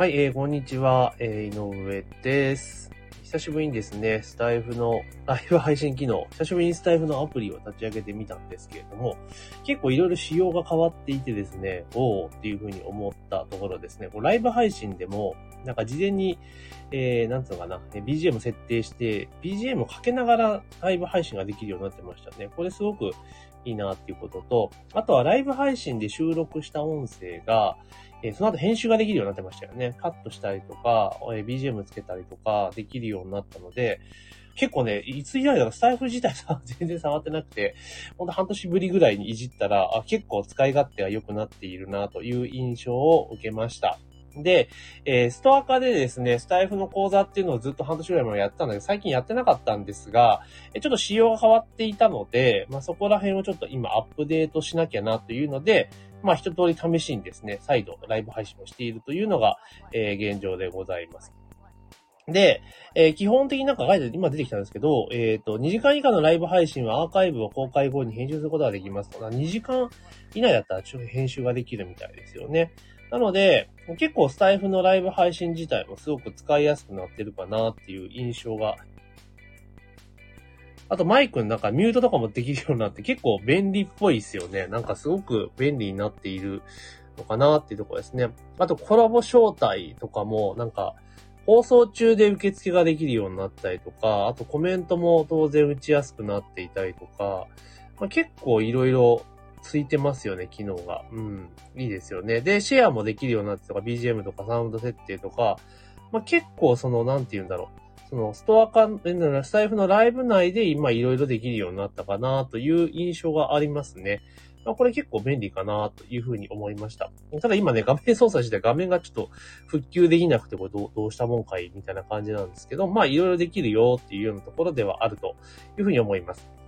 はい、えー、こんにちは、えー、井上です。久しぶりにですね、スタイフのライブ配信機能、久しぶりにスタイフのアプリを立ち上げてみたんですけれども、結構いろいろ仕様が変わっていてですね、おーっていうふうに思ったところですね、こうライブ配信でも、なんか事前に、えー、なんつうのかな、BGM 設定して、BGM をかけながらライブ配信ができるようになってましたね。これすごくいいなっていうことと、あとはライブ配信で収録した音声が、えーその後編集ができるようになってましたよね。カットしたりとか、えー BGM つけたりとかできるようになったので、結構ね、いつ以来だかスタイフ自体さ、全然触ってなくて、ほんと半年ぶりぐらいにいじったら、あ結構使い勝手が良くなっているなという印象を受けました。で、えーストア化でですね、スタイフの講座っていうのをずっと半年ぐらい前やったんだけど、最近やってなかったんですが、えちょっと仕様が変わっていたので、まあ、そこら辺をちょっと今アップデートしなきゃなというので、まあ、一通り試しにですね、再度ライブ配信をしているというのが、えー現状でございます。で、えー基本的になんか書いて、今出てきたんですけど、えっ、と、2時間以下のライブ配信はアーカイブを公開後に編集することができます。2時間以内だったらちょっと編集ができるみたいですよね。なので、結構スタイフのライブ配信自体もすごく使いやすくなってるかなっていう印象が。あとマイクの中ミュートとかもできるようになって結構便利っぽいですよね。なんかすごく便利になっているのかなっていうところですね。あとコラボ招待とかもなんか放送中で受付ができるようになったりとか、あとコメントも当然打ちやすくなっていたりとか、まあ、結構いろいろついてますよね、機能が。うん。いいですよね。で、シェアもできるようになってとか、BGM とかサウンド設定とか、まあ、結構その、なんて言うんだろう。その、ストア化、えスタイフのライブ内で今いろいろできるようになったかなという印象がありますね。まあ、これ結構便利かなというふうに思いました。ただ今ね、画面操作して画面がちょっと復旧できなくて、これどうどうしたもんかいみたいな感じなんですけど、まあいろいろできるよっていうようなところではあるというふうに思います。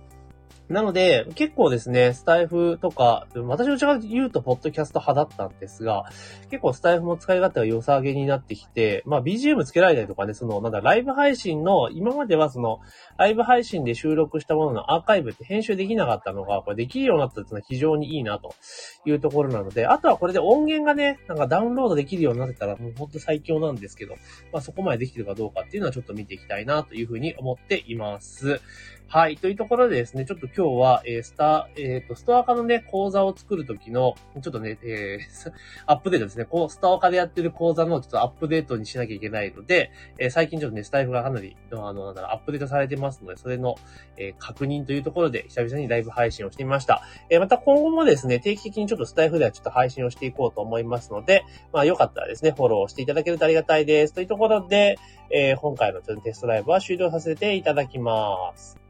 なので、結構ですね、スタイフとか、私どちらかというと、ポッドキャスト派だったんですが、結構スタイフも使い勝手が良さげになってきて、まあ BGM つけられたりとかね、その、なんだ、ライブ配信の、今まではその、ライブ配信で収録したもののアーカイブって編集できなかったのが、これできるようになったっていうのは非常にいいなというところなので、あとはこれで音源がね、なんかダウンロードできるようになってたら、もうほんと最強なんですけど、まあそこまでできてるかどうかっていうのはちょっと見ていきたいなというふうに思っています。はい。というところでですね、ちょっと今日は、えースター、えっ、と、ストア化のね、講座を作るときの、ちょっとね、えー アップデートですね。こう、ストア化でやってる講座のちょっとアップデートにしなきゃいけないので、えー最近ちょっとね、スタイフがかなり、あの、なんだろう、アップデートされてますので、それの、えー確認というところで、久々にライブ配信をしてみました。えーまた今後もですね、定期的にちょっとスタイフではちょっと配信をしていこうと思いますので、まあ、よかったらですね、フォローしていただけるとありがたいです。というところで、えー今回のテストライブは終了させていただきます。